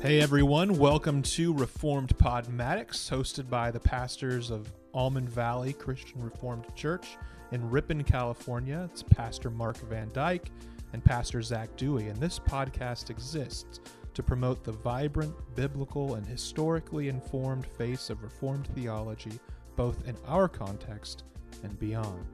Hey everyone, welcome to Reformed Podmatics, hosted by the pastors of Almond Valley Christian Reformed Church in Ripon, California. It's Pastor Mark Van Dyke and Pastor Zac Dewey, and this podcast exists to promote the vibrant, biblical, and historically informed face of Reformed theology, both in our context and beyond.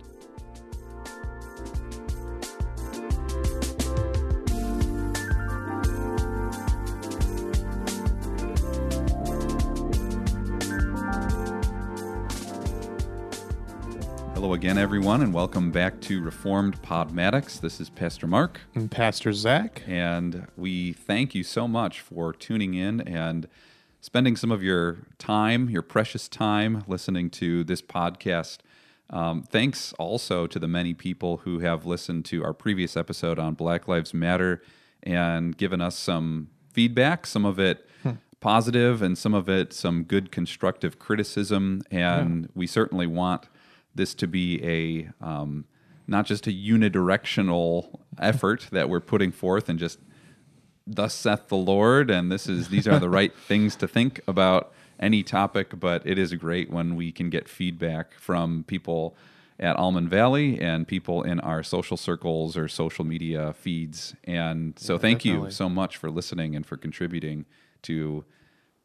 Hello again, everyone, and welcome back to Reformed Podmatics. This is Pastor Mark, And Pastor Zac, and we thank you so much for tuning in and spending some of your time, your precious time, listening to this podcast. Um, thanks also to the many people who have listened to our previous episode on Black Lives Matter and given us some feedback, some of it positive and some of it some good constructive criticism. And we certainly want this to be a um, not just a unidirectional effort that we're putting forth and just thus saith the Lord, and this is these are the right things to think about any topic. But it is great when we can get feedback from people at Almond Valley and people in our social circles or social media feeds. And so, thank you so much for listening and for contributing to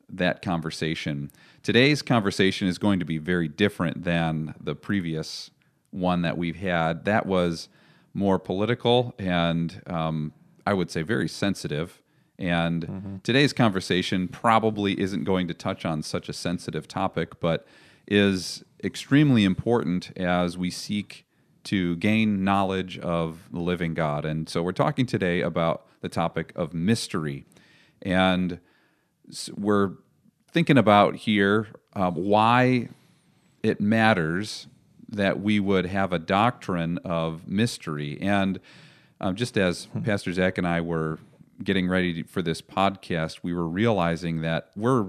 that conversation. Today's conversation is going to be very different than the previous one that we've had. That was more political and um, I would say very sensitive. And today's conversation probably isn't going to touch on such a sensitive topic, but is extremely important as we seek to gain knowledge of the living God. And so we're talking today about the topic of mystery. And we're thinking about here um, why it matters that we would have a doctrine of mystery. And um, just as Pastor Zac and I were getting ready for this podcast, we were realizing that we're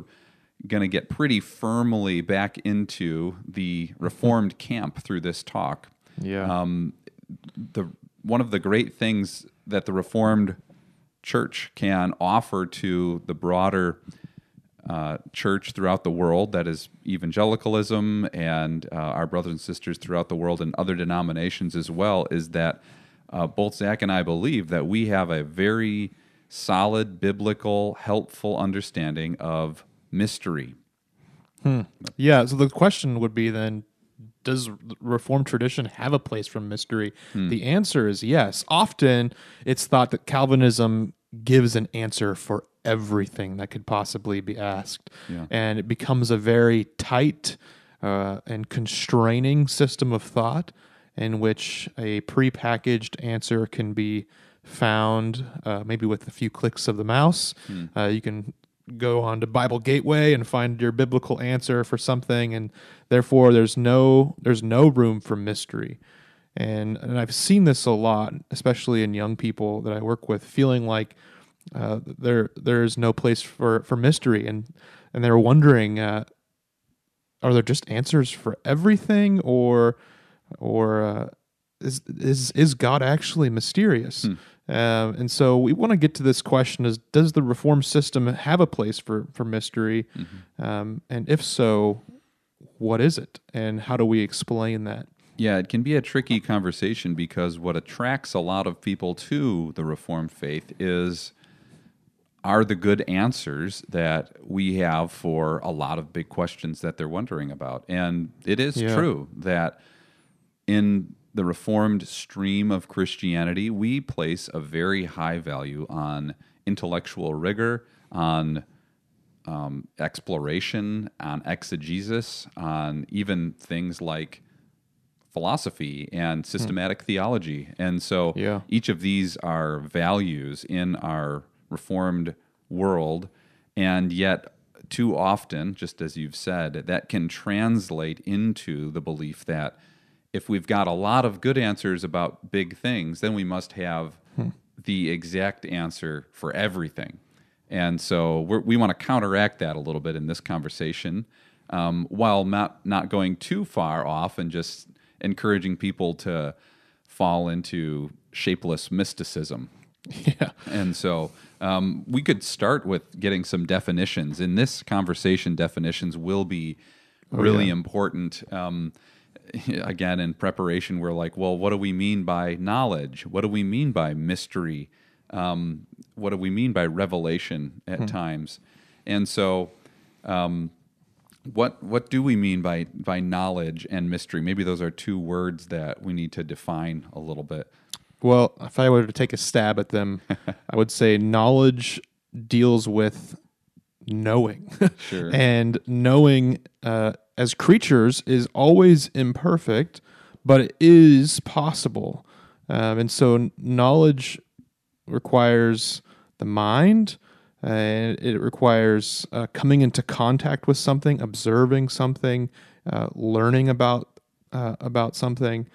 going to get pretty firmly back into the Reformed camp through this talk. Yeah, um, the one of the great things that the Reformed Church can offer to the broader uh, church throughout the world, that is evangelicalism and uh, our brothers and sisters throughout the world and other denominations as well, is that uh, both Zac and I believe that we have a very solid, biblical, helpful understanding of mystery. Yeah, so the question would be then does Reformed tradition have a place for mystery? The answer is yes. Often it's thought that Calvinism gives an answer for everything that could possibly be asked. Yeah. And it becomes a very tight uh, and constraining system of thought in which a prepackaged answer can be found uh, maybe with a few clicks of the mouse. Uh, you can go on to Bible Gateway and find your biblical answer for something, and therefore there's no there's no room for mystery. And and I've seen this a lot, especially in young people that I work with, feeling like uh, there there's no place for for mystery, and and they're wondering, uh, are there just answers for everything, or or uh, is is is God actually mysterious? Um, and so we want to get to this question: Is does the reform system have a place for for mystery? Um, and if so, what is it, and how do we explain that? Yeah, it can be a tricky conversation because what attracts a lot of people to the Reformed faith is are the good answers that we have for a lot of big questions that they're wondering about. And it is Yeah. true that in the Reformed stream of Christianity, we place a very high value on intellectual rigor, on um, exploration, on exegesis, on even things like philosophy and systematic theology. And so Yeah. each of these are values in our reformed world. And yet, too often, just as you've said, that can translate into the belief that if we've got a lot of good answers about big things, then we must have the exact answer for everything. And so we're, we want to counteract that a little bit in this conversation, um, while not not going too far off and just encouraging people to fall into shapeless mysticism. Yeah. And so um, we could start with getting some definitions. In this conversation, definitions will be really yeah. important. Um, again, in preparation, we're like, well, what do we mean by knowledge? What do we mean by mystery? Um, what do we mean by revelation at times? And so, um, what what do we mean by by knowledge and mystery? Maybe those are two words that we need to define a little bit. Well, if I were to take a stab at them, I would say knowledge deals with knowing. Sure. and knowing uh, as creatures is always imperfect, but it is possible. Um, and so knowledge requires the mind, and it requires uh, coming into contact with something, observing something, uh, learning about uh, about something,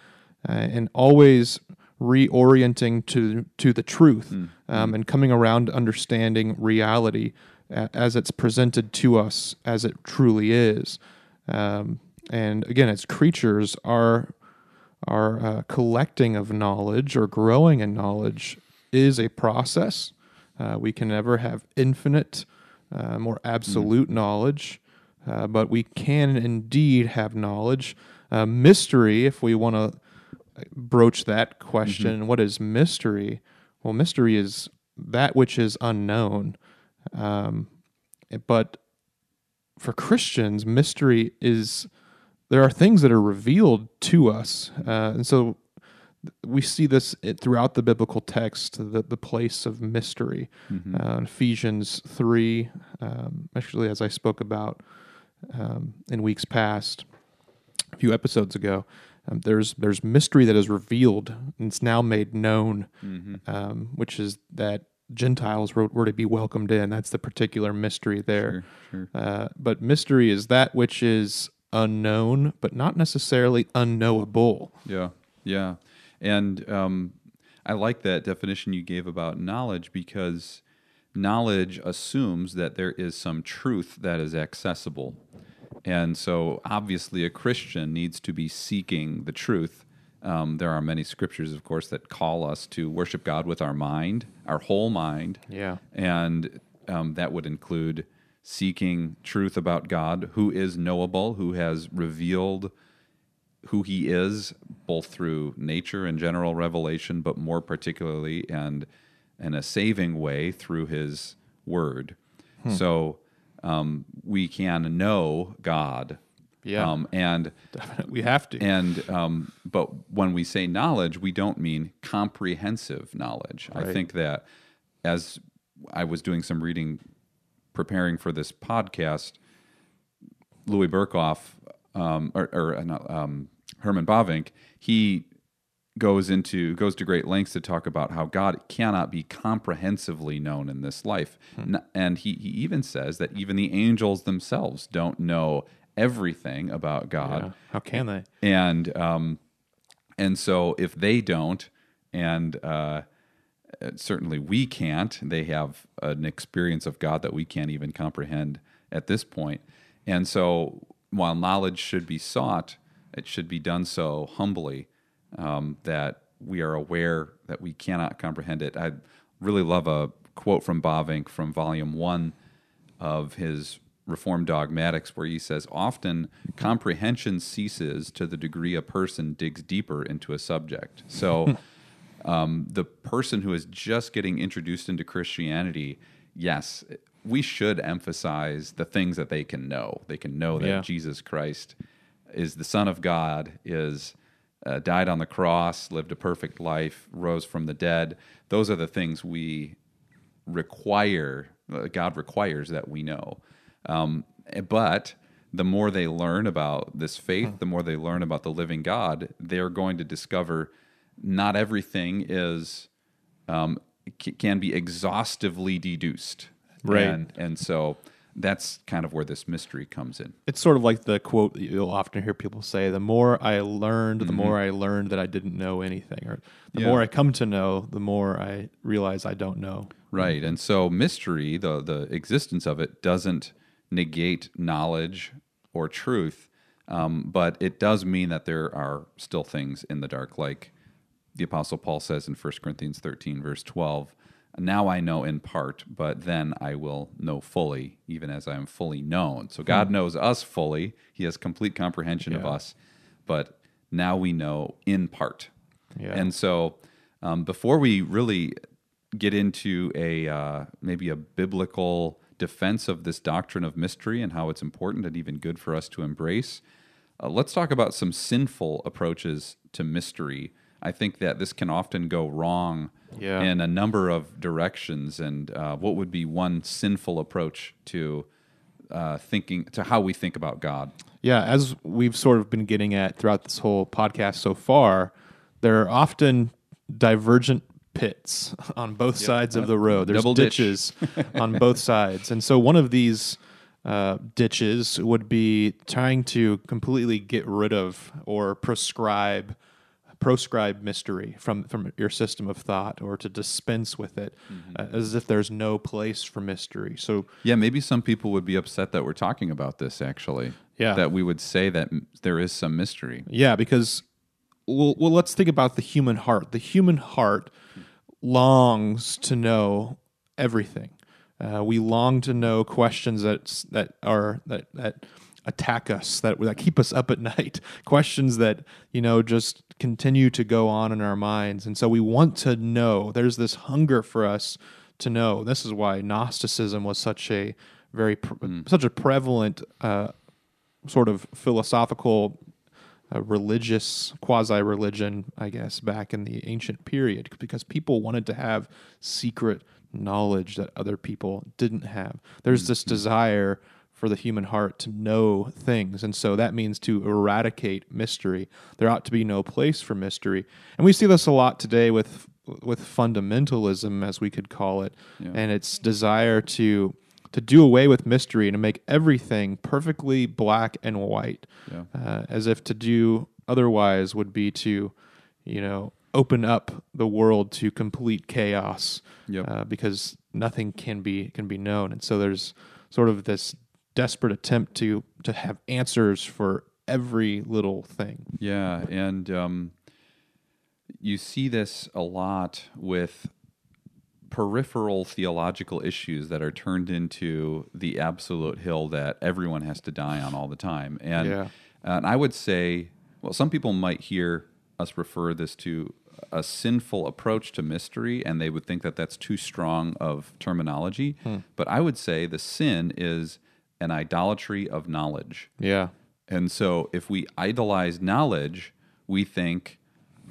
uh, and always reorienting to to the truth um, and coming around to understanding reality as it's presented to us as it truly is. Um, and again, as creatures, our our uh, collecting of knowledge or growing in knowledge is a process. Uh, we can never have infinite, uh, more absolute knowledge, uh, but we can indeed have knowledge. Uh, mystery, if we want to broach that question, what is mystery? Well, mystery is that which is unknown. Um, but for Christians, mystery is there are things that are revealed to us, uh, and so we see this throughout the biblical text, the, the place of mystery. Uh, Ephesians 3, um, actually, as I spoke about um, in weeks past, a few episodes ago, um, there's there's mystery that is revealed and it's now made known, um, which is that Gentiles were, were to be welcomed in. That's the particular mystery there. Sure, Uh, but mystery is that which is unknown, but not necessarily unknowable. Yeah, yeah, and um, I like that definition you gave about knowledge because knowledge assumes that there is some truth that is accessible, and so obviously a Christian needs to be seeking the truth. Um, there are many scriptures, of course, that call us to worship God with our mind, our whole mind, Yeah. and um, that would include seeking truth about God, who is knowable, who has revealed who He is, both through nature and general revelation, but more particularly and in a saving way through His Word. So um, we can know God. Yeah. Um, and we have to. and um, but when we say knowledge, we don't mean comprehensive knowledge. I think that as I was doing some reading, preparing for this podcast, Louis Berkhof um, or, or uh, um, Herman Bavinck, he goes into goes to great lengths to talk about how God cannot be comprehensively known in this life, N- and he he even says that even the angels themselves don't know everything about God Yeah. How can they? and um, and so if they don't, and uh, certainly we can't, they have an experience of God that we can't even comprehend at this point. And so, while knowledge should be sought, it should be done so humbly um, that we are aware that we cannot comprehend it. I really love a quote from Bavinck from Volume One of his Reformed Dogmatics, where he says, Often comprehension ceases to the degree a person digs deeper into a subject. So, um, the person who is just getting introduced into Christianity, yes, we should emphasize the things that they can know. They can know that Yeah. Jesus Christ is the Son of God, is uh, died on the cross, lived a perfect life, rose from the dead. Those are the things we require uh, God requires that we know. Um, but the more they learn about this faith, the more they learn about the living God, they're going to discover not everything is um, c- can be exhaustively deduced. Right. And, and so that's kind of where this mystery comes in. It's sort of like the quote that you'll often hear people say: "The more I learned, the Mm-hmm. more I learned that I didn't know anything, or the Yeah. more I come to know, the more I realize I don't know." Right. And so mystery, the the existence of it doesn't negate knowledge or truth, um, but it does mean that there are still things in the dark, like the Apostle Paul says in 1 Corinthians 13, verse 12, now I know in part, but then I will know fully, even as I am fully known. So God knows us fully. He has complete comprehension of us, but now we know in part. Yeah. And so um, before we really get into a uh, maybe a biblical defense of this doctrine of mystery and how it's important and even good for us to embrace, uh, let's talk about some sinful approaches to mystery. I think that this can often go wrong Yeah. in a number of directions. And uh, what would be one sinful approach to uh, thinking to how we think about God? Yeah, as we've sort of been getting at throughout this whole podcast so far, there are often divergent pits on both sides of the road. There's Double ditch. ditches on both sides. And so one of these uh, ditches would be trying to completely get rid of or prescribe proscribe mystery from from your system of thought or to dispense with it uh, as if there's no place for mystery. So Yeah, maybe some people would be upset that we're talking about this actually. Yeah. That we would say that m- there is some mystery. Yeah, because well, well, let's think about the human heart. The human heart longs to know everything. Uh, we long to know questions that that are that that attack us, that that keep us up at night. Questions that you know just continue to go on in our minds, and so we want to know. There's this hunger for us to know. This is why Gnosticism was such a very pre- such a prevalent uh, sort of philosophical a religious quasi religion, I guess, back in the ancient period, because people wanted to have secret knowledge that other people didn't have. There's this mm-hmm. desire for the human heart to know things, and so that means to eradicate mystery. There ought to be no place for mystery, and we see this a lot today with with fundamentalism, as we could call it, and its desire to to do away with mystery and to make everything perfectly black and white, Yeah. uh, as if to do otherwise would be to, you know, open up the world to complete chaos, Yep. uh, because nothing can be can be known, and so there's sort of this desperate attempt to to have answers for every little thing. Yeah, and um, you see this a lot with peripheral theological issues that are turned into the absolute hill that everyone has to die on all the time. And, Yeah. and I would say, well, some people might hear us refer this to a sinful approach to mystery, and they would think that that's too strong of terminology. Hmm. But I would say the sin is an idolatry of knowledge. Yeah, And so if we idolize knowledge, we think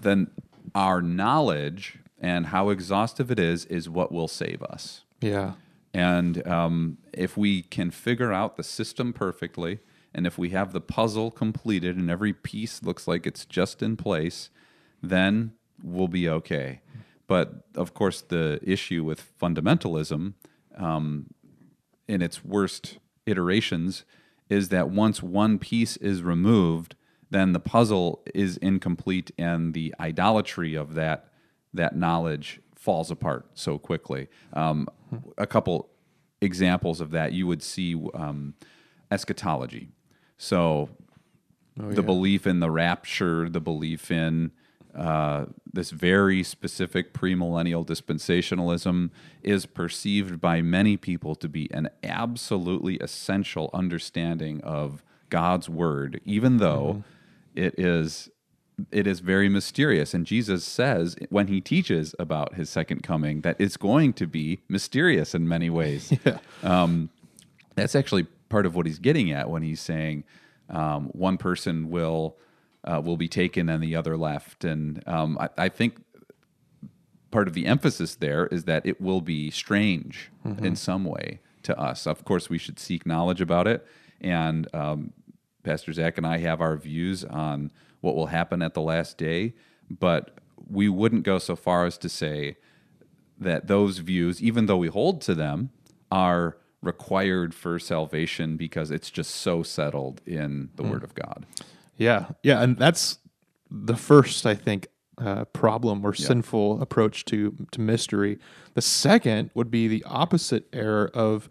then our knowledge and how exhaustive it is is what will save us. yeah, And um, if we can figure out the system perfectly, and if we have the puzzle completed and every piece looks like it's just in place, then we'll be okay. But of course, the issue with fundamentalism um, in its worst iterations is that once one piece is removed, then the puzzle is incomplete and the idolatry of that that knowledge falls apart so quickly. Um, a couple examples of that you would see um, eschatology. So the belief in the rapture, the belief in uh, this very specific premillennial dispensationalism is perceived by many people to be an absolutely essential understanding of God's word, even though it is it is very mysterious. And Jesus says when he teaches about his second coming that it's going to be mysterious in many ways. Um, that's actually part of what he's getting at when he's saying um, one person will uh, will be taken and the other left. And um, I, I think part of the emphasis there is that it will be strange in some way to us. Of course, we should seek knowledge about it. And um, Pastor Zac and I have our views on what will happen at the last day, but we wouldn't go so far as to say that those views, even though we hold to them, are required for salvation because it's just so settled in the Word of God. Yeah, yeah, and that's the first, I think, uh, problem or sinful approach to to mystery. The second would be the opposite error of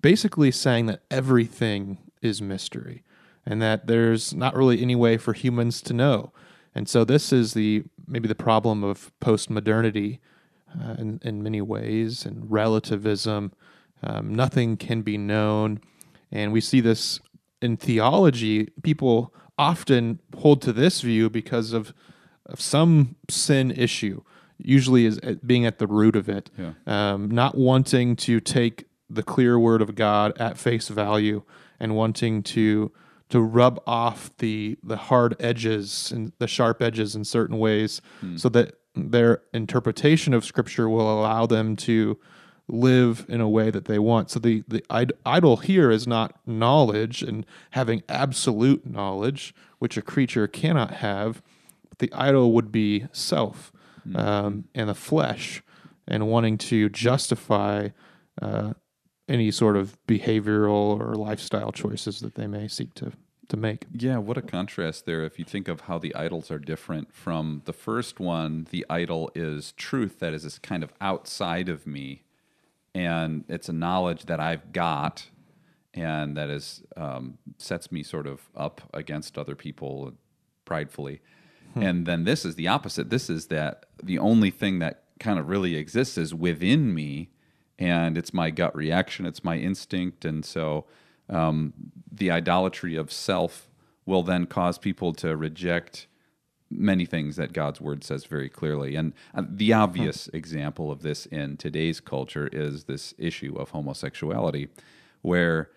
basically saying that everything is mystery and that there's not really any way for humans to know. And so this is the maybe the problem of postmodernity uh, in, in many ways and relativism. Um, nothing can be known. And we see this in theology. People often hold to this view because of, of some sin issue, usually is at- being at the root of it, Yeah. um, not wanting to take the clear word of God at face value and wanting to to rub off the the hard edges and the sharp edges in certain ways so that their interpretation of scripture will allow them to live in a way that they want. So the the id- idol here is not knowledge and having absolute knowledge which a creature cannot have But the idol would be self um, and the flesh and wanting to justify uh, any sort of behavioral or lifestyle choices that they may seek to to make. Yeah, what a contrast there. If you think of how the idols are different from the first one, the idol is truth that is this kind of outside of me, and it's a knowledge that I've got, and that is um, sets me sort of up against other people pridefully. And then this is the opposite. This is that the only thing that kind of really exists is within me, and it's my gut reaction, it's my instinct, and so um, the idolatry of self will then cause people to reject many things that God's word says very clearly. And uh, the obvious example of this in today's culture is this issue of homosexuality, where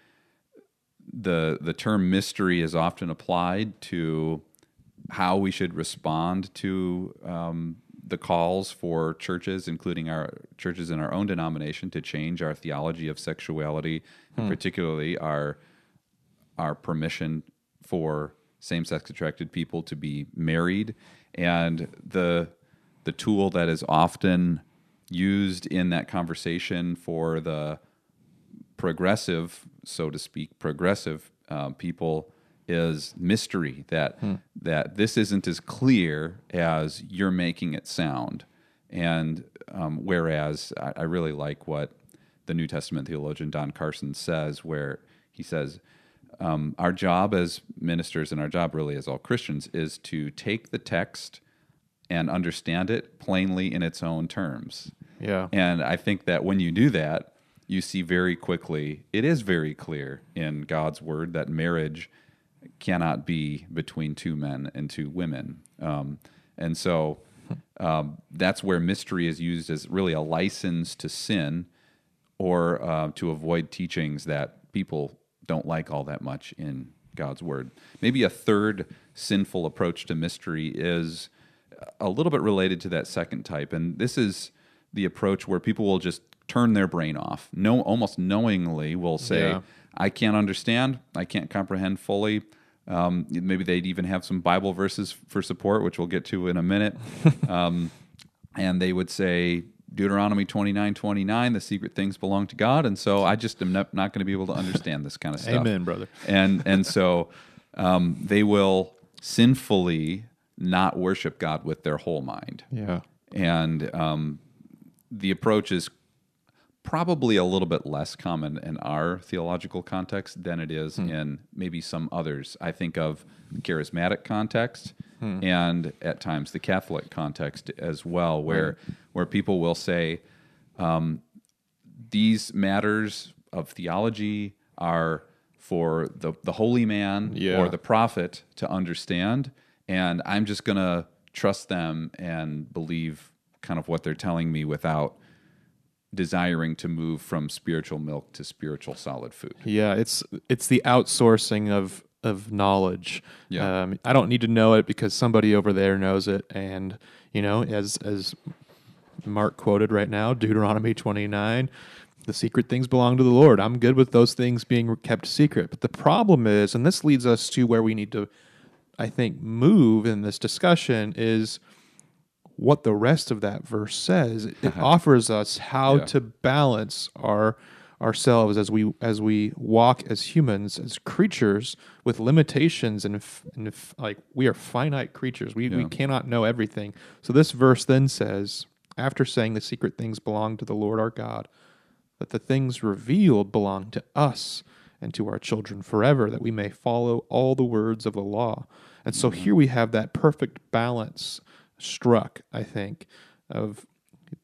the the term mystery is often applied to how we should respond to um, the calls for churches, including our churches in our own denomination, to change our theology of sexuality, and particularly our our permission for same-sex attracted people to be married, and the the tool that is often used in that conversation for the progressive, so to speak, progressive uh, people is mystery. That that this isn't as clear as you're making it sound. And um, whereas I, I really like what the New Testament theologian Don Carson says, where he says, um, our job as ministers and our job really as all Christians is to take the text and understand it plainly in its own terms. Yeah. And I think that when you do that, you see very quickly, it is very clear in God's word that marriage cannot be between two men and two women. Um, and so um, that's where mystery is used as really a license to sin or uh, to avoid teachings that people don't like all that much in God's word. Maybe a third sinful approach to mystery is a little bit related to that second type, and this is the approach where people will just turn their brain off. No, almost knowingly will say, Yeah. "I can't understand. I can't comprehend fully." Um, maybe they'd even have some Bible verses for support, which we'll get to in a minute. um, and they would say Deuteronomy 29 29, the secret things belong to God. And so I just am not, not going to be able to understand this kind of stuff. Amen, brother. And, and so um, they will sinfully not worship God with their whole mind. Yeah. And um, the approach is probably a little bit less common in our theological context than it is in maybe some others. I think of the charismatic context and at times the Catholic context as well, where where people will say um, these matters of theology are for the, the holy man Yeah. or the prophet to understand, and I'm just going to trust them and believe kind of what they're telling me without desiring to move from spiritual milk to spiritual solid food. Yeah, it's it's the outsourcing of of knowledge. Yeah. Um, I don't need to know it because somebody over there knows it, and you know, as as Mark quoted right now, Deuteronomy twenty nine. The secret things belong to the Lord. I'm good with those things being kept secret. But the problem is, and this leads us to where we need to, I think, move in this discussion is what the rest of that verse says. It, it offers us how Yeah. to balance our ourselves as we as we walk as humans as creatures with limitations and, f- and f- like we are finite creatures. We we cannot know everything. So this verse then says, after saying the secret things belong to the Lord our God, that the things revealed belong to us and to our children forever, that we may follow all the words of the law. And so mm-hmm. here we have that perfect balance struck, I think, of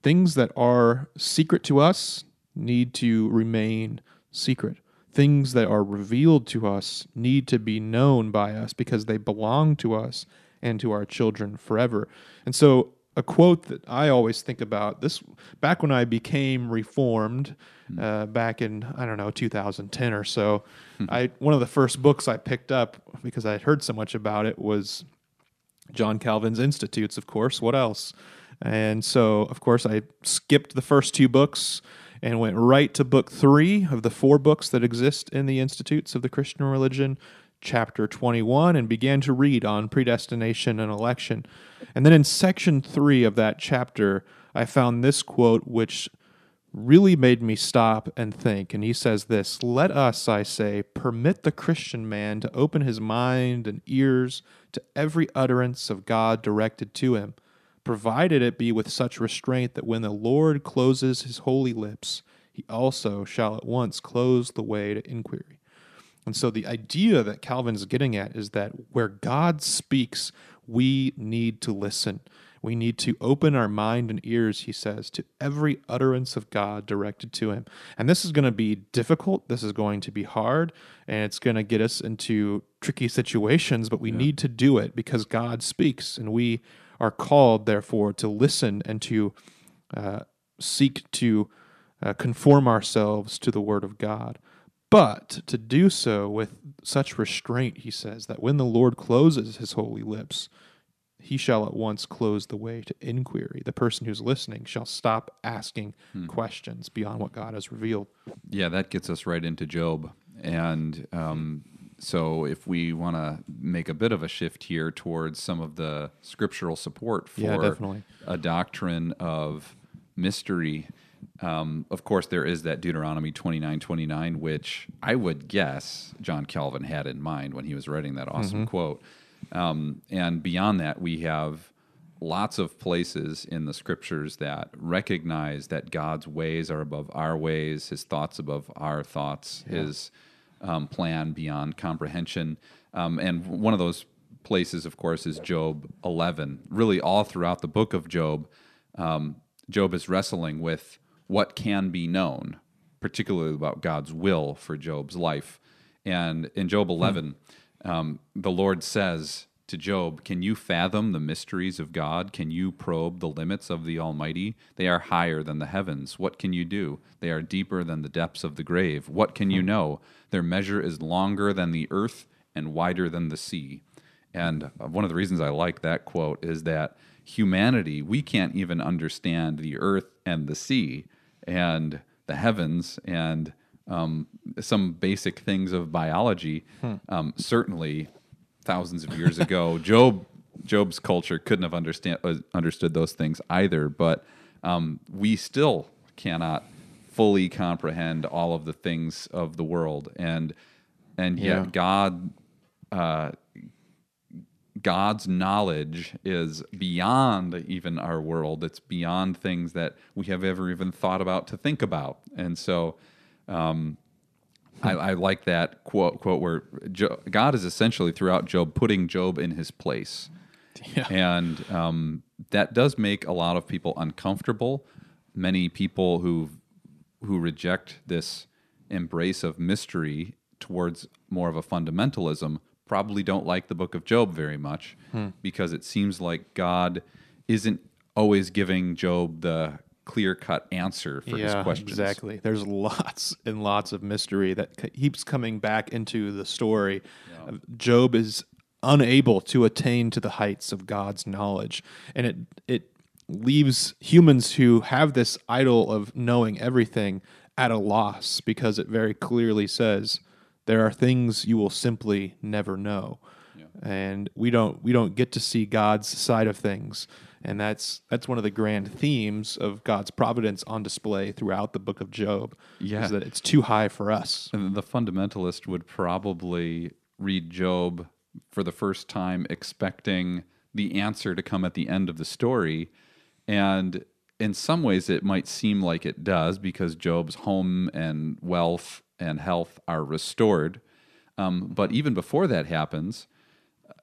things that are secret to us need to remain secret. Things that are revealed to us need to be known by us because they belong to us and to our children forever. And so a quote that I always think about this back when I became reformed uh, back in I don't know 2010 or so. I one of the first books I picked up because I had heard so much about it was John Calvin's Institutes, of course. What else? And so, of course, I skipped the first two books and went right to book three of the four books that exist in the Institutes of the Christian Religion, chapter 21, and began to read on predestination and election. And then in section three of that chapter, I found this quote, which really made me stop and think. And he says this Let us, I say, permit the Christian man to open his mind and ears to every utterance of God directed to him, provided it be with such restraint that when the Lord closes his holy lips, he also shall at once close the way to inquiry. And so the idea that Calvin is getting at is that where God speaks, we need to listen. We need to open our mind and ears, he says, to every utterance of God directed to him. And this is going to be difficult. This is going to be hard. And it's going to get us into tricky situations, but we need to do it because God speaks. And we are called, therefore, to listen and to uh, seek to uh, conform ourselves to the Word of God. But to do so with such restraint, he says, that when the Lord closes his holy lips, he shall at once close the way to inquiry. The person who's listening shall stop asking questions beyond what God has revealed. Yeah, that gets us right into Job. And um, so, if we want to make a bit of a shift here towards some of the scriptural support for Yeah, definitely. a doctrine of mystery, um, of course, there is that Deuteronomy twenty nine twenty nine, which I would guess John Calvin had in mind when he was writing that awesome quote. Um, and beyond that, we have lots of places in the scriptures that recognize that God's ways are above our ways, his thoughts above our thoughts, his um, plan beyond comprehension. Um, and one of those places, of course, is Job 11. Really, all throughout the book of Job, um, Job is wrestling with what can be known, particularly about God's will for Job's life. And in Job 11, um, the Lord says to Job, Can you fathom the mysteries of God? Can you probe the limits of the Almighty? They are higher than the heavens. What can you do? They are deeper than the depths of the grave. What can you know? Their measure is longer than the earth and wider than the sea. And uh, one of the reasons I like that quote is that humanity, we can't even understand the earth and the sea and the heavens and um, some basic things of biology. Um, certainly, thousands of years ago, Job Job's culture couldn't have understand uh, understood those things either. But um, we still cannot fully comprehend all of the things of the world, and and yet Yeah. God. Uh, God's knowledge is beyond even our world. It's beyond things that we have ever even thought about to think about. And so, um, I, I like that quote quote where jo- God is essentially throughout Job putting Job in his place, Yeah. and um, that does make a lot of people uncomfortable. Many people who who reject this embrace of mystery towards more of a fundamentalism probably don't like the book of Job very much because it seems like God isn't always giving Job the clear cut answer for his yeah, questions. exactly. There's lots and lots of mystery that keeps coming back into the story. Uh, Job is unable to attain to the heights of God's knowledge, and it it leaves humans who have this idol of knowing everything at a loss because it very clearly says there are things you will simply never know and we don't we don't get to see God's side of things and that's that's one of the grand themes of God's providence on display throughout the book of Job Yeah. is that it's too high for us And the fundamentalist would probably read Job for the first time expecting the answer to come at the end of the story. And in some ways, it might seem like it does because Job's home and wealth and health are restored. Um, but even before that happens,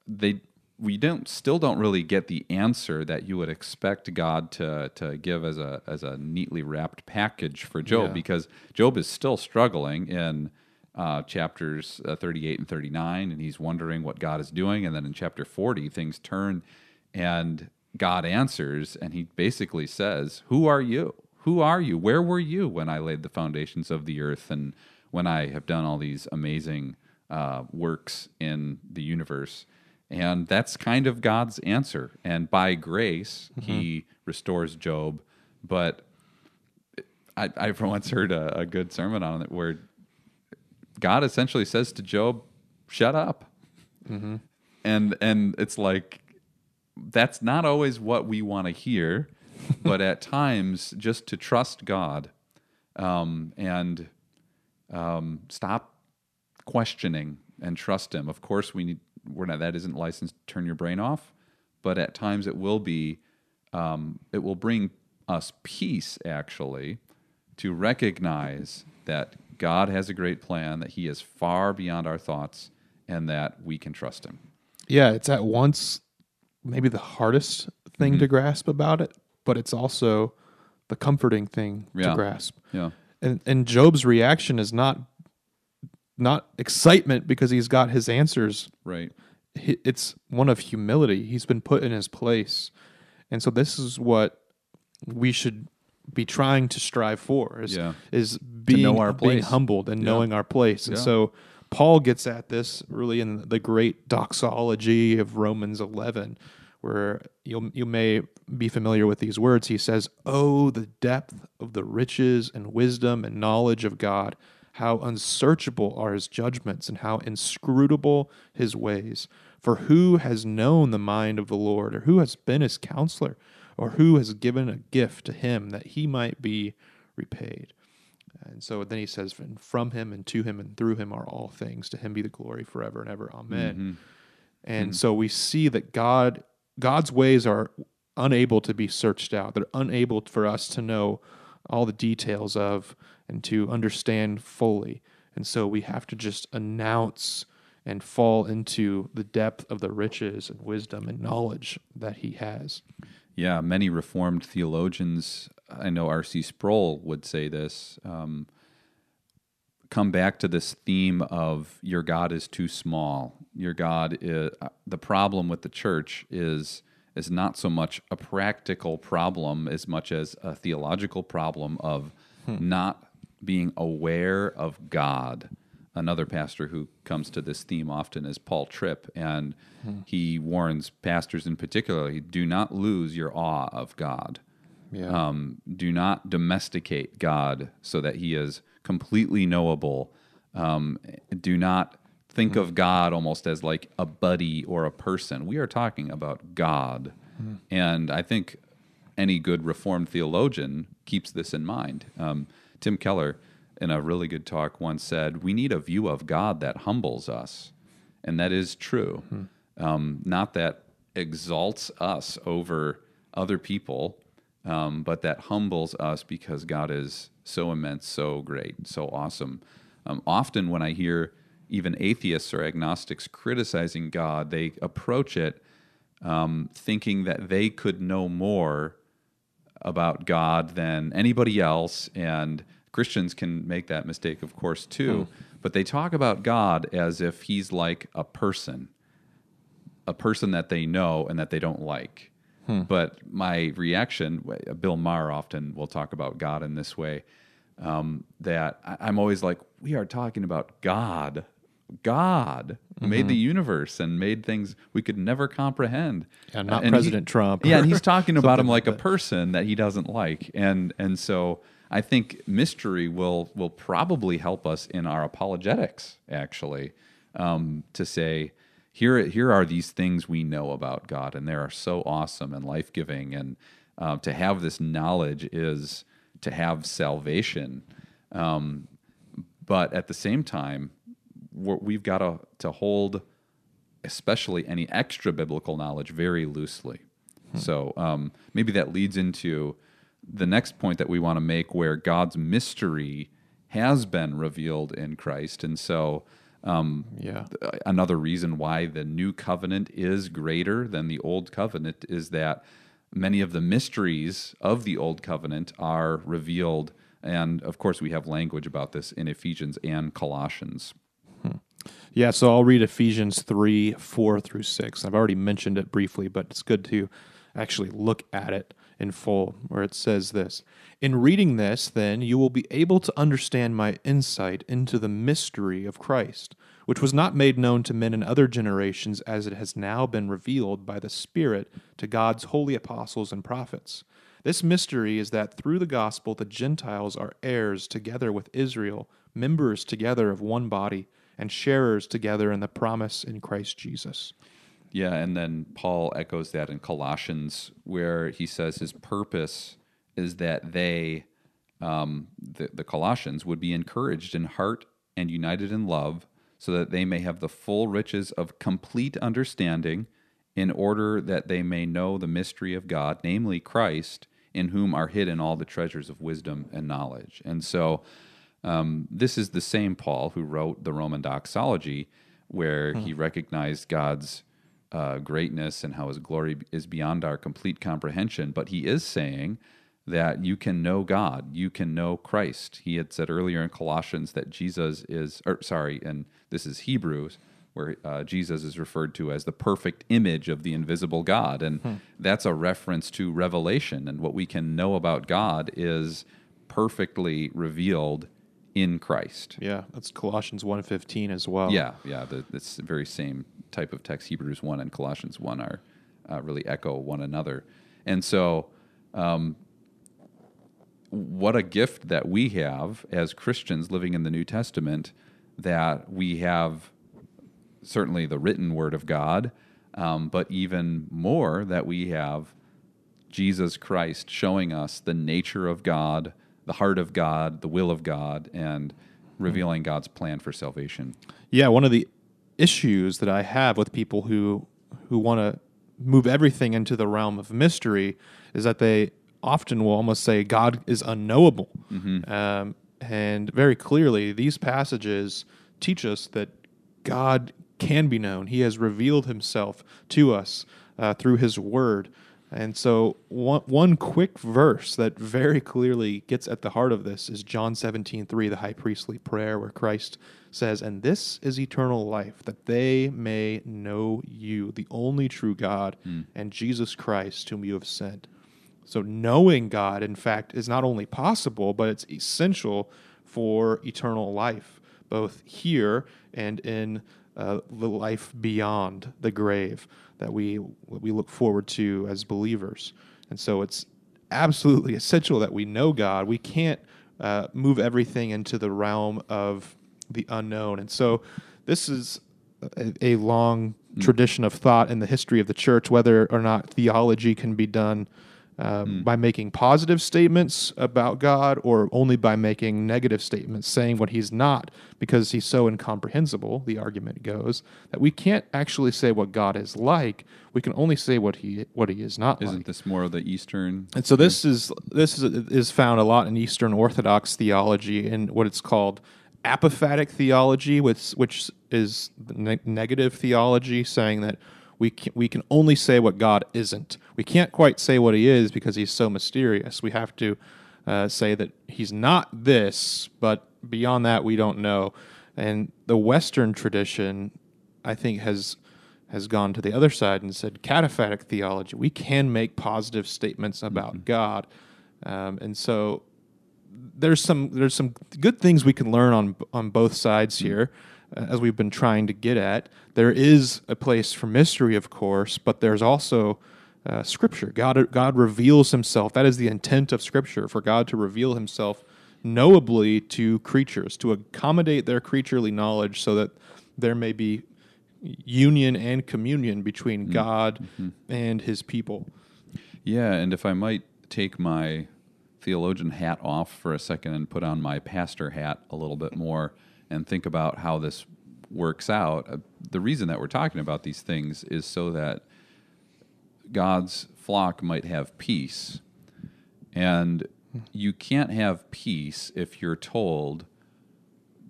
they we don't still don't really get the answer that you would expect God to to give as a as a neatly wrapped package for Job Yeah. because Job is still struggling in uh, chapters uh, 38 and 39 and he's wondering what God is doing and then in chapter 40 things turn and God answers and he basically says who are you? Who are you? Where were you when I laid the foundations of the earth and when I have done all these amazing uh, works in the universe and that's kind of God's answer. And by grace, He restores Job. But I, I've once heard a, a good sermon on it where God essentially says to Job, "Shut up," and and it's like that's not always what we want to hear, but at times just to trust God um, and um, stop questioning and trust Him. Of course, we need we're not that isn't licensed to turn your brain off, but at times it will be. Um, it will bring us peace actually to recognize that God has a great plan, that He is far beyond our thoughts, and that we can trust Him. Yeah, it's at once maybe the hardest thing Mm-hmm. to grasp about it, but it's also the comforting thing Yeah. to grasp. Yeah. And and Job's reaction is not not excitement because he's got his answers. Right. It's one of humility. He's been put in his place. And so this is what we should be trying to strive for is, Yeah. is being, know our being place. humbled and knowing our place. And Yeah. so Paul gets at this really in the great doxology of Romans 11 where you you may be familiar with these words. He says, "Oh, the depth of the riches and wisdom and knowledge of God! How unsearchable are His judgments, and how inscrutable His ways! For who has known the mind of the Lord, or who has been His counselor, or who has given a gift to Him that He might be repaid?" And so then he says, "And from him and to him and through him are all things. To him be the glory forever and ever. Amen." Mm-hmm. And mm-hmm. so we see that God, God's ways are unable to be searched out. They're unable for us to know all the details of and to understand fully. And so we have to just announce and fall into the depth of the riches and wisdom and knowledge that He has. Yeah, many Reformed theologians, I know R.C. Sproul would say this, um, come back to this theme of your God is too small. Your God is, uh, the problem with the church is is not so much a practical problem as much as a theological problem of not being aware of God. Another pastor who comes to this theme often is Paul Tripp, and he warns pastors in particular do not lose your awe of God. Yeah. Um, do not domesticate God so that he is completely knowable. Um, do not think of God almost as like a buddy or a person. We are talking about God. And I think any good Reformed theologian keeps this in mind. Um, Tim Keller, in a really good talk, once said, We need a view of God that humbles us. And that is true. Um, not that exalts us over other people, um, but that humbles us because God is so immense, so great, so awesome. Um, often, when I hear even atheists or agnostics criticizing God, they approach it um, thinking that they could know more about God than anybody else. And Christians can make that mistake, of course, too. But they talk about God as if he's like a person, a person that they know and that they don't like. But my reaction, Bill Maher often will talk about God in this way, um, that I'm always like, we are talking about God. God who made the universe and made things we could never comprehend. Yeah, not And he- President Trump Yeah, and he's talking about him like like a person that he doesn't like, and and so I think mystery will will probably help us in our apologetics actually um, to say here here are these things we know about God, and they are so awesome and life giving, and uh, to have this knowledge is to have salvation. Um, but at the same time, we're, we've got to to hold, especially any extra biblical knowledge, very loosely. So um, maybe that leads into the next point that we want to make, where God's mystery has been revealed in Christ, and so yeah. another reason why the new covenant is greater than the old covenant is that many of the mysteries of the old covenant are revealed and of course we have language about this in Ephesians and Colossians. Yeah, so I'll read Ephesians 3 4 through 6. I've already mentioned it briefly, but it's good to actually look at it in full, where it says this In reading this, then, you will be able to understand my insight into the mystery of Christ, which was not made known to men in other generations, as it has now been revealed by the Spirit to God's holy apostles and prophets. This mystery is that through the gospel the Gentiles are heirs together with Israel, members together of one body, and sharers together in the promise in Christ Jesus. Yeah, and then Paul echoes that in Colossians, where he says his purpose is that they, um, the, the Colossians, would be encouraged in heart and united in love, so that they may have the full riches of complete understanding, in order that they may know the mystery of God, namely Christ, in whom are hidden all the treasures of wisdom and knowledge. And so, um, this is the same Paul who wrote the Roman doxology, where he recognized God's uh, greatness and how his glory is beyond our complete comprehension. But he is saying that you can know God, you can know Christ. He had said earlier in Colossians that Jesus is, or sorry, and this is Hebrews, where uh, Jesus is referred to as the perfect image of the invisible God. And that's a reference to revelation. And what we can know about God is perfectly revealed in Christ. Yeah, that's Colossians 1:15 as well. Yeah, yeah, the, the very same type of text. Hebrews 1 and Colossians 1 are uh, really echo one another. And so, um, what a gift that we have as Christians living in the New Testament that we have certainly the written word of God, um, but even more that we have Jesus Christ showing us the nature of God, the heart of God, the will of God, and revealing God's plan for salvation. Yeah, one of the issues that I have with people who who want to move everything into the realm of mystery is that they often will almost say God is unknowable, um, and very clearly these passages teach us that God can be known. He has revealed Himself to us uh, through His Word. And so, one, one quick verse that very clearly gets at the heart of this is John 17, 3, the high priestly prayer, where Christ says, And this is eternal life, that they may know you, the only true God, and Jesus Christ, whom you have sent. So, knowing God, in fact, is not only possible, but it's essential for eternal life, both here and in uh, the life beyond the grave that we we look forward to as believers. And so, it's absolutely essential that we know God. We can't uh, move everything into the realm of the unknown. And so, this is a, a long tradition of thought in the history of the church, whether or not theology can be done um, by making positive statements about God or only by making negative statements, saying what he's not because he's so incomprehensible, the argument goes, that we can't actually say what God is like. We can only say what he what he is not Isn't like. this more of the Eastern? And so this is this is is found a lot in Eastern Orthodox theology in what it's called apophatic theology, which which is ne- negative theology, saying that we can, we can only say what God isn't. We can't quite say what He is because He's so mysterious. We have to uh, say that He's not this, but beyond that, we don't know. And the Western tradition, I think, has has gone to the other side and said cataphatic theology. We can make positive statements about God, um, and so there's some there's some good things we can learn on on both sides here, uh, as we've been trying to get at. There is a place for mystery, of course, but there's also uh, Scripture. God God reveals Himself. That is the intent of Scripture for God to reveal Himself knowably to creatures, to accommodate their creaturely knowledge, so that there may be union and communion between God and His people. Yeah, and if I might take my theologian hat off for a second and put on my pastor hat a little bit more and think about how this works out, uh, the reason that we're talking about these things is so that God's flock might have peace. And you can't have peace if you're told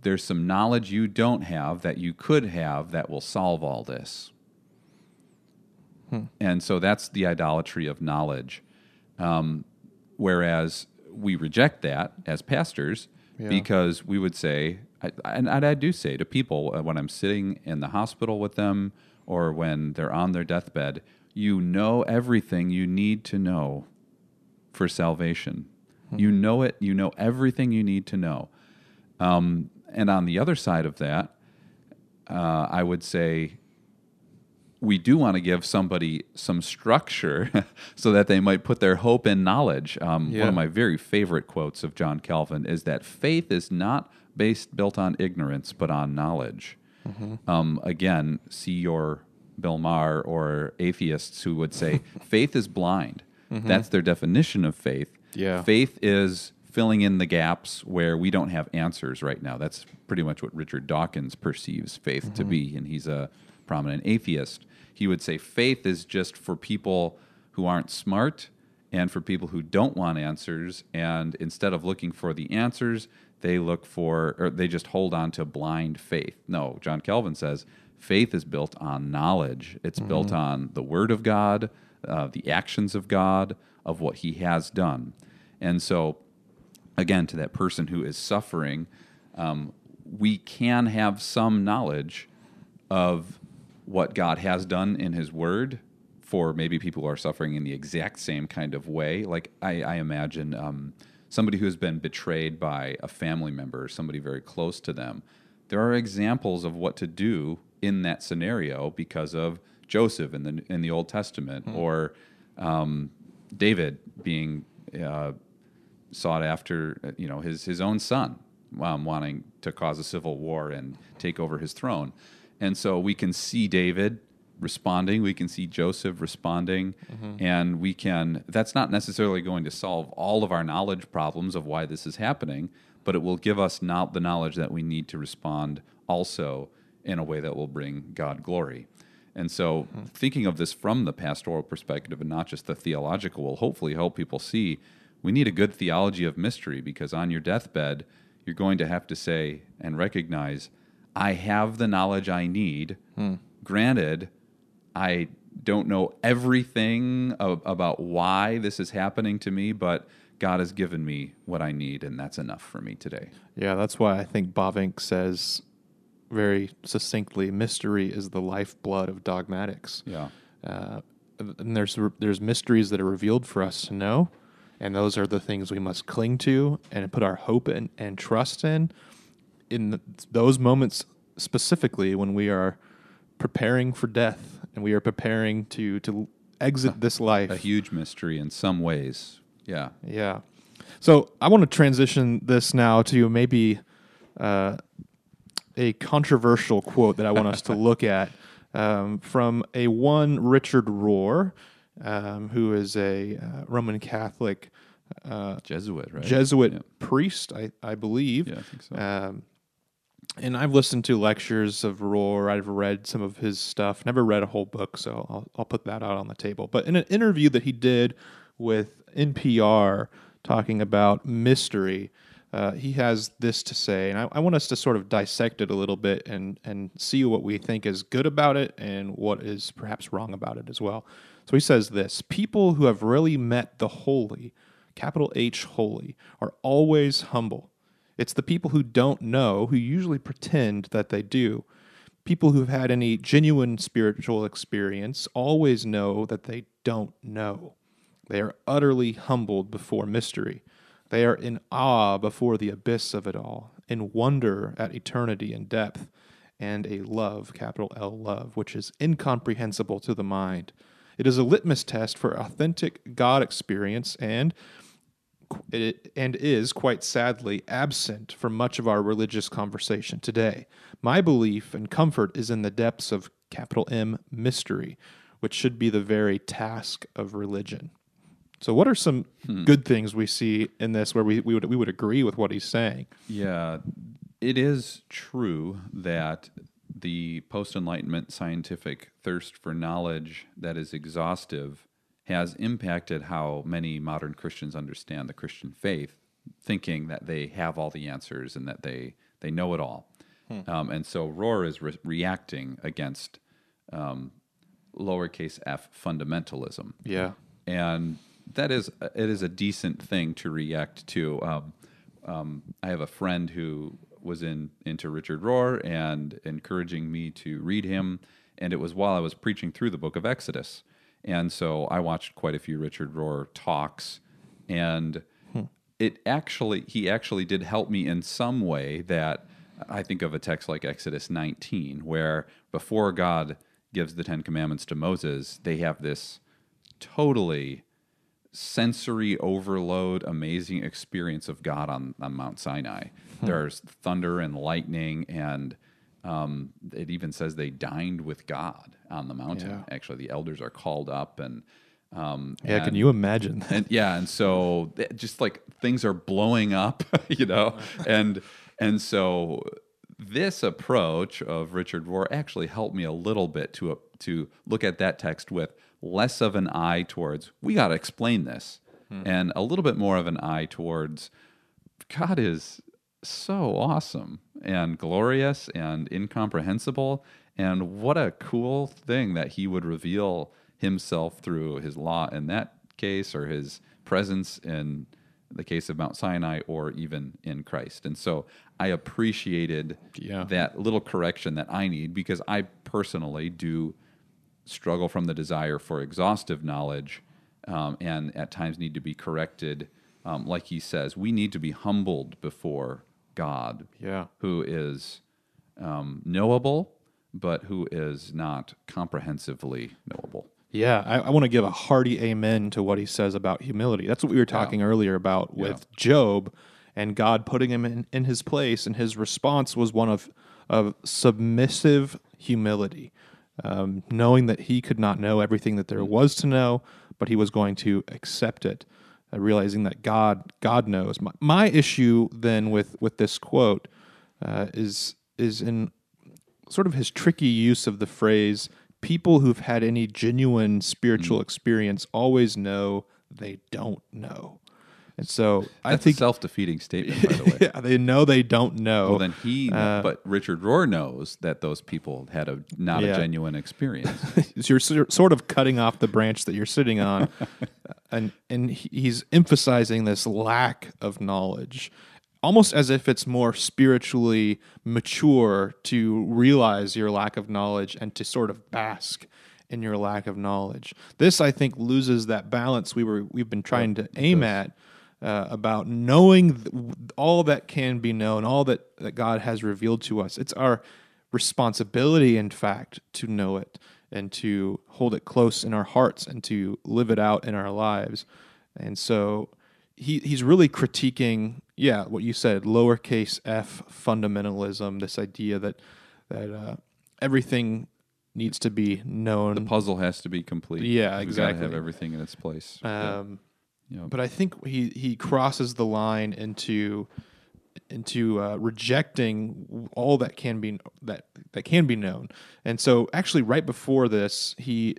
there's some knowledge you don't have that you could have that will solve all this. And so that's the idolatry of knowledge. Um, whereas we reject that as pastors Yeah. because we would say, I, and I do say to people uh, when I'm sitting in the hospital with them or when they're on their deathbed, you know everything you need to know for salvation. You know it, you know everything you need to know. Um, and on the other side of that, uh, I would say we do want to give somebody some structure so that they might put their hope in knowledge. Um, Yeah. One of my very favorite quotes of John Calvin is that faith is not based built on ignorance, but on knowledge. Mm-hmm. Um, again, see your Bill Maher or atheists who would say faith is blind. Mm-hmm. That's their definition of faith. Yeah. Faith is filling in the gaps where we don't have answers right now. That's pretty much what Richard Dawkins perceives faith to mm-hmm. be, and he's a prominent atheist. He would say faith is just for people who aren't smart and for people who don't want answers. And instead of looking for the answers, they look for, or they just hold on to blind faith. No, John Calvin says faith is built on knowledge, it's built on the Word of God, uh, the actions of God, of what He has done. And so, again, to that person who is suffering, um, we can have some knowledge of what God has done in His Word for maybe people who are suffering in the exact same kind of way. Like I, I imagine um, somebody who has been betrayed by a family member, or somebody very close to them. There are examples of what to do in that scenario because of Joseph in the in the Old Testament, or um, David being uh, sought after, you know, his his own son, um, wanting to cause a civil war and take over his throne. And so we can see David responding, we can see Joseph responding, mm-hmm. and we can. That's not necessarily going to solve all of our knowledge problems of why this is happening, but it will give us not the knowledge that we need to respond also in a way that will bring God glory. And so, hmm. thinking of this from the pastoral perspective and not just the theological will hopefully help people see we need a good theology of mystery because on your deathbed, you're going to have to say and recognize, I have the knowledge I need. Hmm. Granted, I don't know everything about why this is happening to me, but God has given me what I need, and that's enough for me today. Yeah, that's why I think Bavinck says very succinctly mystery is the lifeblood of dogmatics. Yeah. Uh, and there's there's mysteries that are revealed for us to know, and those are the things we must cling to and put our hope in and trust in. In th- those moments specifically, when we are preparing for death and we are preparing to to exit this life, A huge mystery in some ways. Yeah. yeah. So I want to transition this now to maybe uh, a controversial quote that I want us to look at um, from a one Richard Rohr, um, who is a uh, Roman Catholic uh, Jesuit, right? Jesuit Yeah. priest, I, I believe. Yeah, I think so. Um, and I've listened to lectures of Rohr. I've read some of his stuff. Never read a whole book, so I'll, I'll put that out on the table. But in an interview that he did with NPR talking about mystery, uh, he has this to say, and I, I want us to sort of dissect it a little bit and and see what we think is good about it and what is perhaps wrong about it as well. So he says this: people who have really met the holy, capital H holy, are always humble. It's the people who don't know who usually pretend that they do. People who've had any genuine spiritual experience always know that they don't know. They are utterly humbled before mystery. They are in awe before the abyss of it all, in wonder at eternity and depth, and a love, capital L love, which is incomprehensible to the mind. It is a litmus test for authentic God experience and and is quite sadly absent from much of our religious conversation today. My belief and comfort is in the depths of capital M mystery, which should be the very task of religion. So, what are some hmm. good things we see in this where we, we would we would agree with what he's saying? Yeah, it is true that the post Enlightenment scientific thirst for knowledge that is exhaustive has impacted how many modern Christians understand the Christian faith, thinking that they have all the answers and that they They know it all. Um, and so Rohr is re- reacting against um, lowercase f fundamentalism Yeah. and that is it is a decent thing to react to. Um, um, I have a friend who was in into Richard Rohr and encouraging me to read him, and it was while I was preaching through the Book of Exodus, and so I watched quite a few Richard Rohr talks, and hmm. it actually he actually did help me in some way that I think of a text like Exodus 19, where before God gives the Ten Commandments to Moses, they have this totally sensory overload, amazing experience of God on, on Mount Sinai. Hmm. There's thunder and lightning, and um, it even says they dined with God on the mountain. Yeah. Actually, the elders are called up, and um, Yeah. Can you imagine that? and yeah, and so just like things are blowing up, you know, and and so this approach of Richard Rohr actually helped me a little bit to to look at that text with less of an eye towards we got to explain this, and a little bit more of an eye towards God is so awesome and glorious and incomprehensible. And what a cool thing that he would reveal himself through his law in that case or his presence in the case of Mount Sinai or even in Christ. And so I appreciated Yeah. that little correction that I need because I personally do struggle from the desire for exhaustive knowledge um, and at times need to be corrected. Um, like he says, we need to be humbled before God, Yeah. who is um, knowable, but who is not comprehensively knowable. Yeah, I, I want to give a hearty amen to what he says about humility. That's what we were talking earlier about with Job and God putting him in, in his place, and his response was one of of submissive humility, um, knowing that he could not know everything that there was to know, but he was going to accept it, realizing that God God knows. My, my issue then with with this quote uh, is is in sort of his tricky use of the phrase people who've had any genuine spiritual experience always know they don't know. And so I think self defeating statement, by the way. yeah, they know they don't know. Well, then he, uh, but Richard Rohr knows that those people had a not Yeah. a genuine experience. so you're sort of cutting off the branch that you're sitting on, and and he's emphasizing this lack of knowledge, almost as if it's more spiritually mature to realize your lack of knowledge and to sort of bask in your lack of knowledge. This, I think, loses that balance we were we've been trying to aim at. Uh, about knowing th- all that can be known, all that, that God has revealed to us. It's our responsibility, in fact, to know it and to hold it close in our hearts and to live it out in our lives. And so he, he's really critiquing, yeah, what you said, lowercase f fundamentalism, this idea that, that uh, everything needs to be known. The puzzle has to be complete. Yeah, exactly. We gotta have everything in its place. Um, Yeah. But I think he, he crosses the line into into uh, rejecting all that can be that that can be known. And so, actually, right before this, he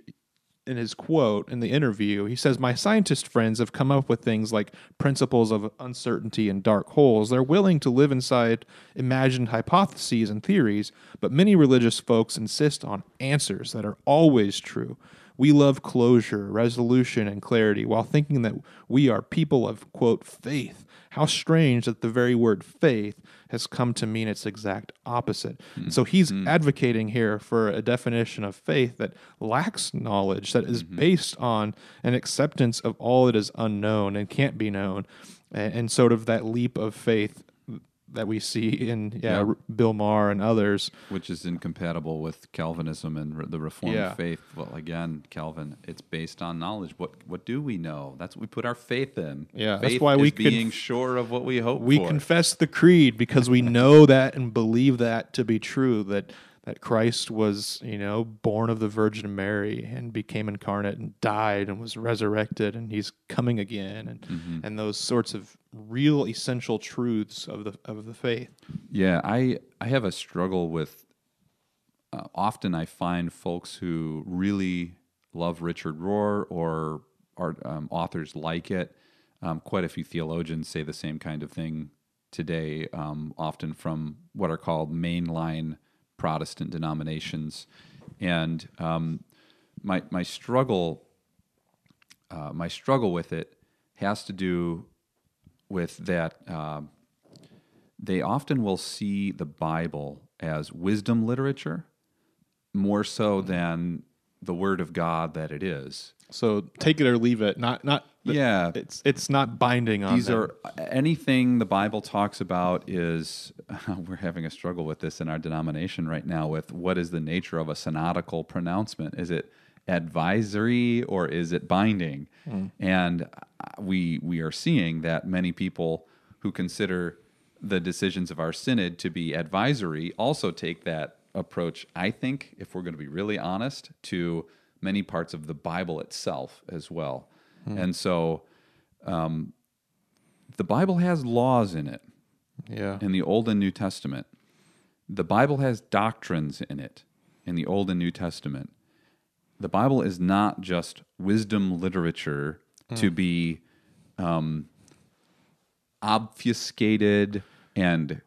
in his quote in the interview, he says, My scientist friends have come up with things like principles of uncertainty and dark holes. They're willing to live inside imagined hypotheses and theories, but many religious folks insist on answers that are always true. We love closure, resolution, and clarity while thinking that we are people of, quote, faith. How strange that the very word faith has come to mean its exact opposite. Hmm. So he's hmm. advocating here for a definition of faith that lacks knowledge, that is mm-hmm. based on an acceptance of all that is unknown and can't be known, and, and sort of that leap of faith that we see in yeah, Yeah. Bill Maher and others. which is incompatible with Calvinism and re- the Reformed Yeah. faith. Well, again, Calvin, it's based on knowledge. What what do we know? That's what we put our faith in. Yeah, that's why we being conf- sure of what we hope We for. confess the creed because we know that and believe that to be true that that Christ was, you know, born of the Virgin Mary and became incarnate and died and was resurrected and he's coming again and Mm-hmm. and those sorts of real essential truths of the of the faith. Yeah, I I have a struggle with. Uh, often, I find folks who really love Richard Rohr or are um, authors like it. Um, quite a few theologians say the same kind of thing today, um, often from what are called mainline Protestant denominations, and um, my my struggle uh, my struggle with it has to do with that uh, they often will see the Bible as wisdom literature more so than the Word of God that it is. So take it or leave it. Not not Yeah. It's it's not binding on These them. are anything the Bible talks about is we're having a struggle with this in our denomination right now with what is the nature of a synodical pronouncement? Is it advisory or is it binding? And uh, we we are seeing that many people who consider the decisions of our synod to be advisory also take that approach, I think, if we're going to be really honest, to many parts of the Bible itself as well. And so um, the Bible has laws in it yeah. in the Old and New Testament. The Bible has doctrines in it in the Old and New Testament. The Bible is not just wisdom literature to be um, obfuscated and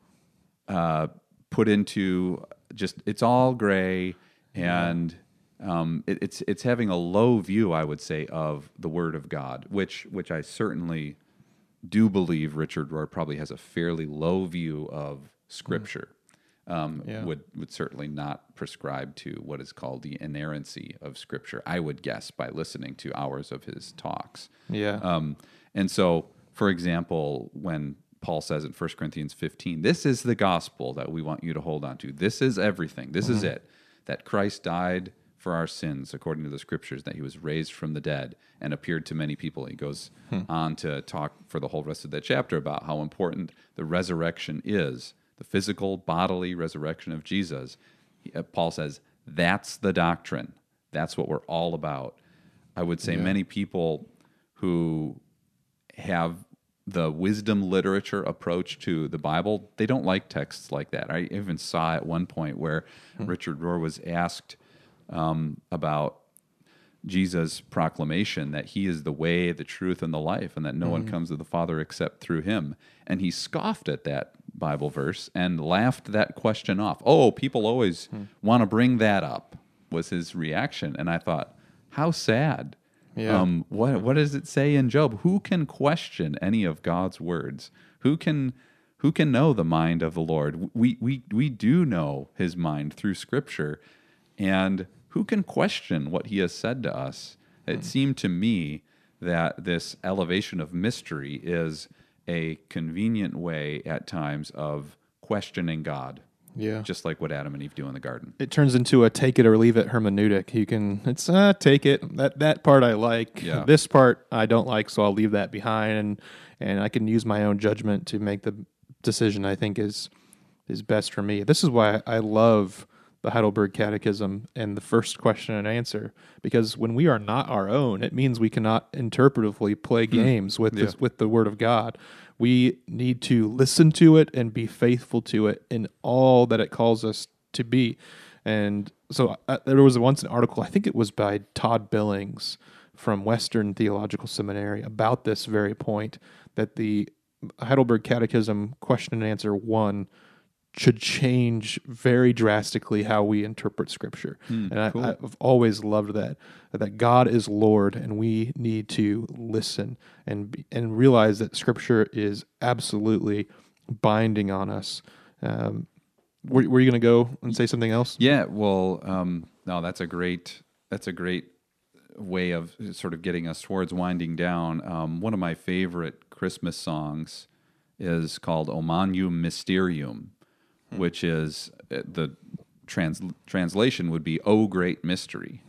uh, put into just it's all gray and um, it, it's it's having a low view, I would say, of the Word of God, which which I certainly do believe Richard Rohr probably has a fairly low view of Scripture. Um, Yeah. Would would certainly not prescribe to what is called the inerrancy of Scripture. I would guess by listening to hours of his talks. Yeah. Um, and so, for example, when Paul says in 1 Corinthians 15, this is the gospel that we want you to hold on to. This is everything. This is it. That Christ died for our sins according to the scriptures, that he was raised from the dead and appeared to many people. He goes on to talk for the whole rest of that chapter about how important the resurrection is, the physical, bodily resurrection of Jesus. Uh, Paul says, that's the doctrine. That's what we're all about. I would say many people who have the wisdom literature approach to the Bible, they don't like texts like that. I even saw at one point where Richard Rohr was asked um, about Jesus' proclamation that he is the way, the truth, and the life, and that no one comes to the Father except through him. And he scoffed at that Bible verse and laughed that question off. Oh, people always want to bring that up, was his reaction. And I thought, how sad. Yeah. Um, what what does it say in Job? Who can question any of God's words? Who can who can know the mind of the Lord? We we we do know his mind through scripture. And who can question what he has said to us? It seemed to me that this elevation of mystery is a convenient way at times of questioning God, yeah. just like what Adam and Eve do in the garden. it turns into a take it or leave it hermeneutic. You can it's uh, take it that that part I like. Yeah. This part I don't like, so I'll leave that behind, and and I can use my own judgment to make the decision I think is is best for me. This is why I love the Heidelberg Catechism and the first question and answer because when we are not our own, it means we cannot interpretively play games with this, with the Word of God. We need to listen to it and be faithful to it in all that it calls us to be. And so uh, there was once an article, I think it was by Todd Billings from Western Theological Seminary about this very point that the Heidelberg Catechism question and answer one should change very drastically how we interpret Scripture. and I, I've always loved that that God is Lord, and we need to listen and and realize that Scripture is absolutely binding on us. Um, were, were you going to go and say something else? Yeah, well, um, no, that's a great that's a great way of sort of getting us towards winding down. Um, one of my favorite Christmas songs is called "O Magnum Mysterium," which is uh, the trans- translation would be "O Great Mystery,"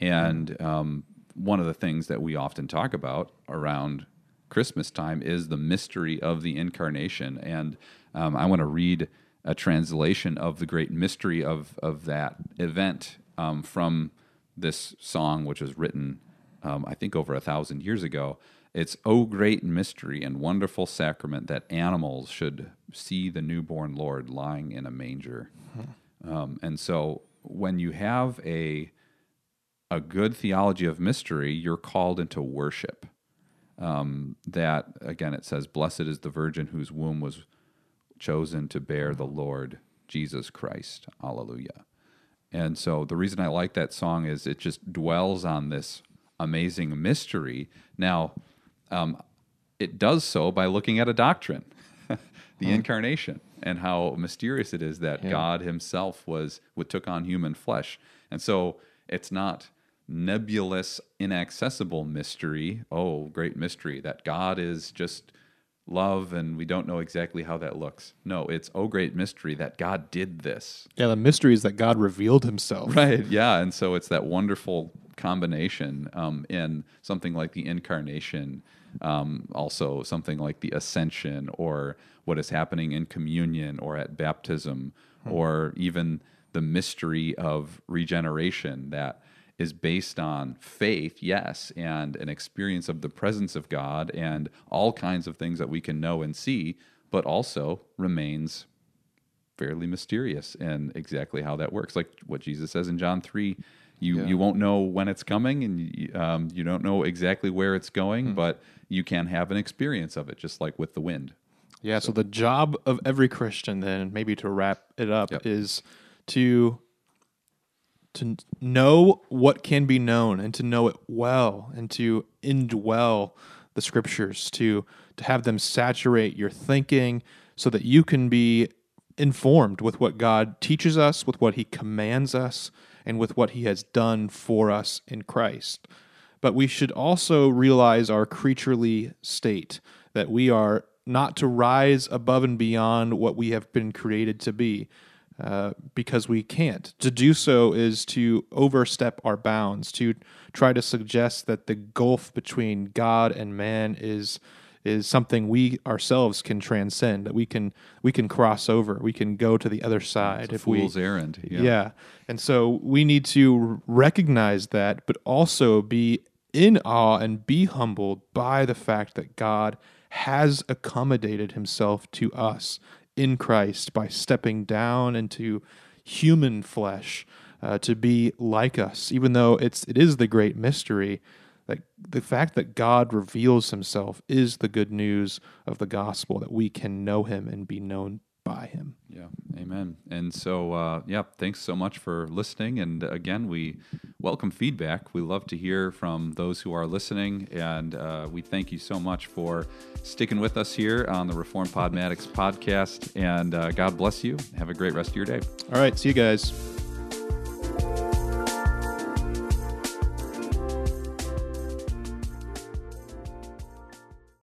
and um, one of the things that we often talk about around Christmas time is the mystery of the incarnation. And um, I want to read a translation of the great mystery of, of that event um, from this song, which was written, um, I think, over a thousand years ago. It's, O great mystery and wonderful sacrament that animals should see the newborn Lord lying in a manger. Um, and so when you have a a good theology of mystery, you're called into worship. Um, that again, it says, "Blessed is the Virgin whose womb was chosen to bear the Lord Jesus Christ. Hallelujah. And so the reason I like that song is it just dwells on this amazing mystery. Now, um, it does so by looking at a doctrine, the incarnation, and how mysterious it is that Yeah. God Himself was what took on human flesh. And so it's not nebulous, inaccessible mystery. Oh, great mystery that God is just love and we don't know exactly how that looks. No, it's oh great mystery that God did this. Yeah, the mystery is that God revealed himself. Right. Yeah. And so it's that wonderful combination um, in something like the incarnation, um, also something like the ascension, or what is happening in communion or at baptism, or even the mystery of regeneration that is based on faith, yes, and an experience of the presence of God and all kinds of things that we can know and see, but also remains fairly mysterious in exactly how that works. Like what Jesus says in John 3, you, Yeah. you won't know when it's coming and you, um, you don't know exactly where it's going, but you can have an experience of it, just like with the wind. Yeah, so the job of every Christian then, maybe to wrap it up, Yep. is to to know what can be known and to know it well and to indwell the scriptures to to have them saturate your thinking so that you can be informed with what God teaches us, with what he commands us, and with what he has done for us in Christ. But we should also realize our creaturely state, that we are not to rise above and beyond what we have been created to be, uh, because we can't. To do so is to overstep our bounds, to try to suggest that the gulf between God and man is is something we ourselves can transcend that we can we can cross over we can go to the other side if we Fool's errand. yeah. And so we need to recognize that, but also be in awe and be humbled by the fact that God has accommodated himself to us in Christ by stepping down into human flesh uh, to be like us, even though it's it is the great mystery that the fact that God reveals himself is the good news of the gospel that we can know him and be known by him. Yeah, amen. And so, uh, yeah, thanks so much for listening. And again, we welcome feedback. We love to hear from those who are listening. And uh, we thank you so much for sticking with us here on the Reform Podmatics podcast. And uh, God bless you. Have a great rest of your day. All right, see you guys.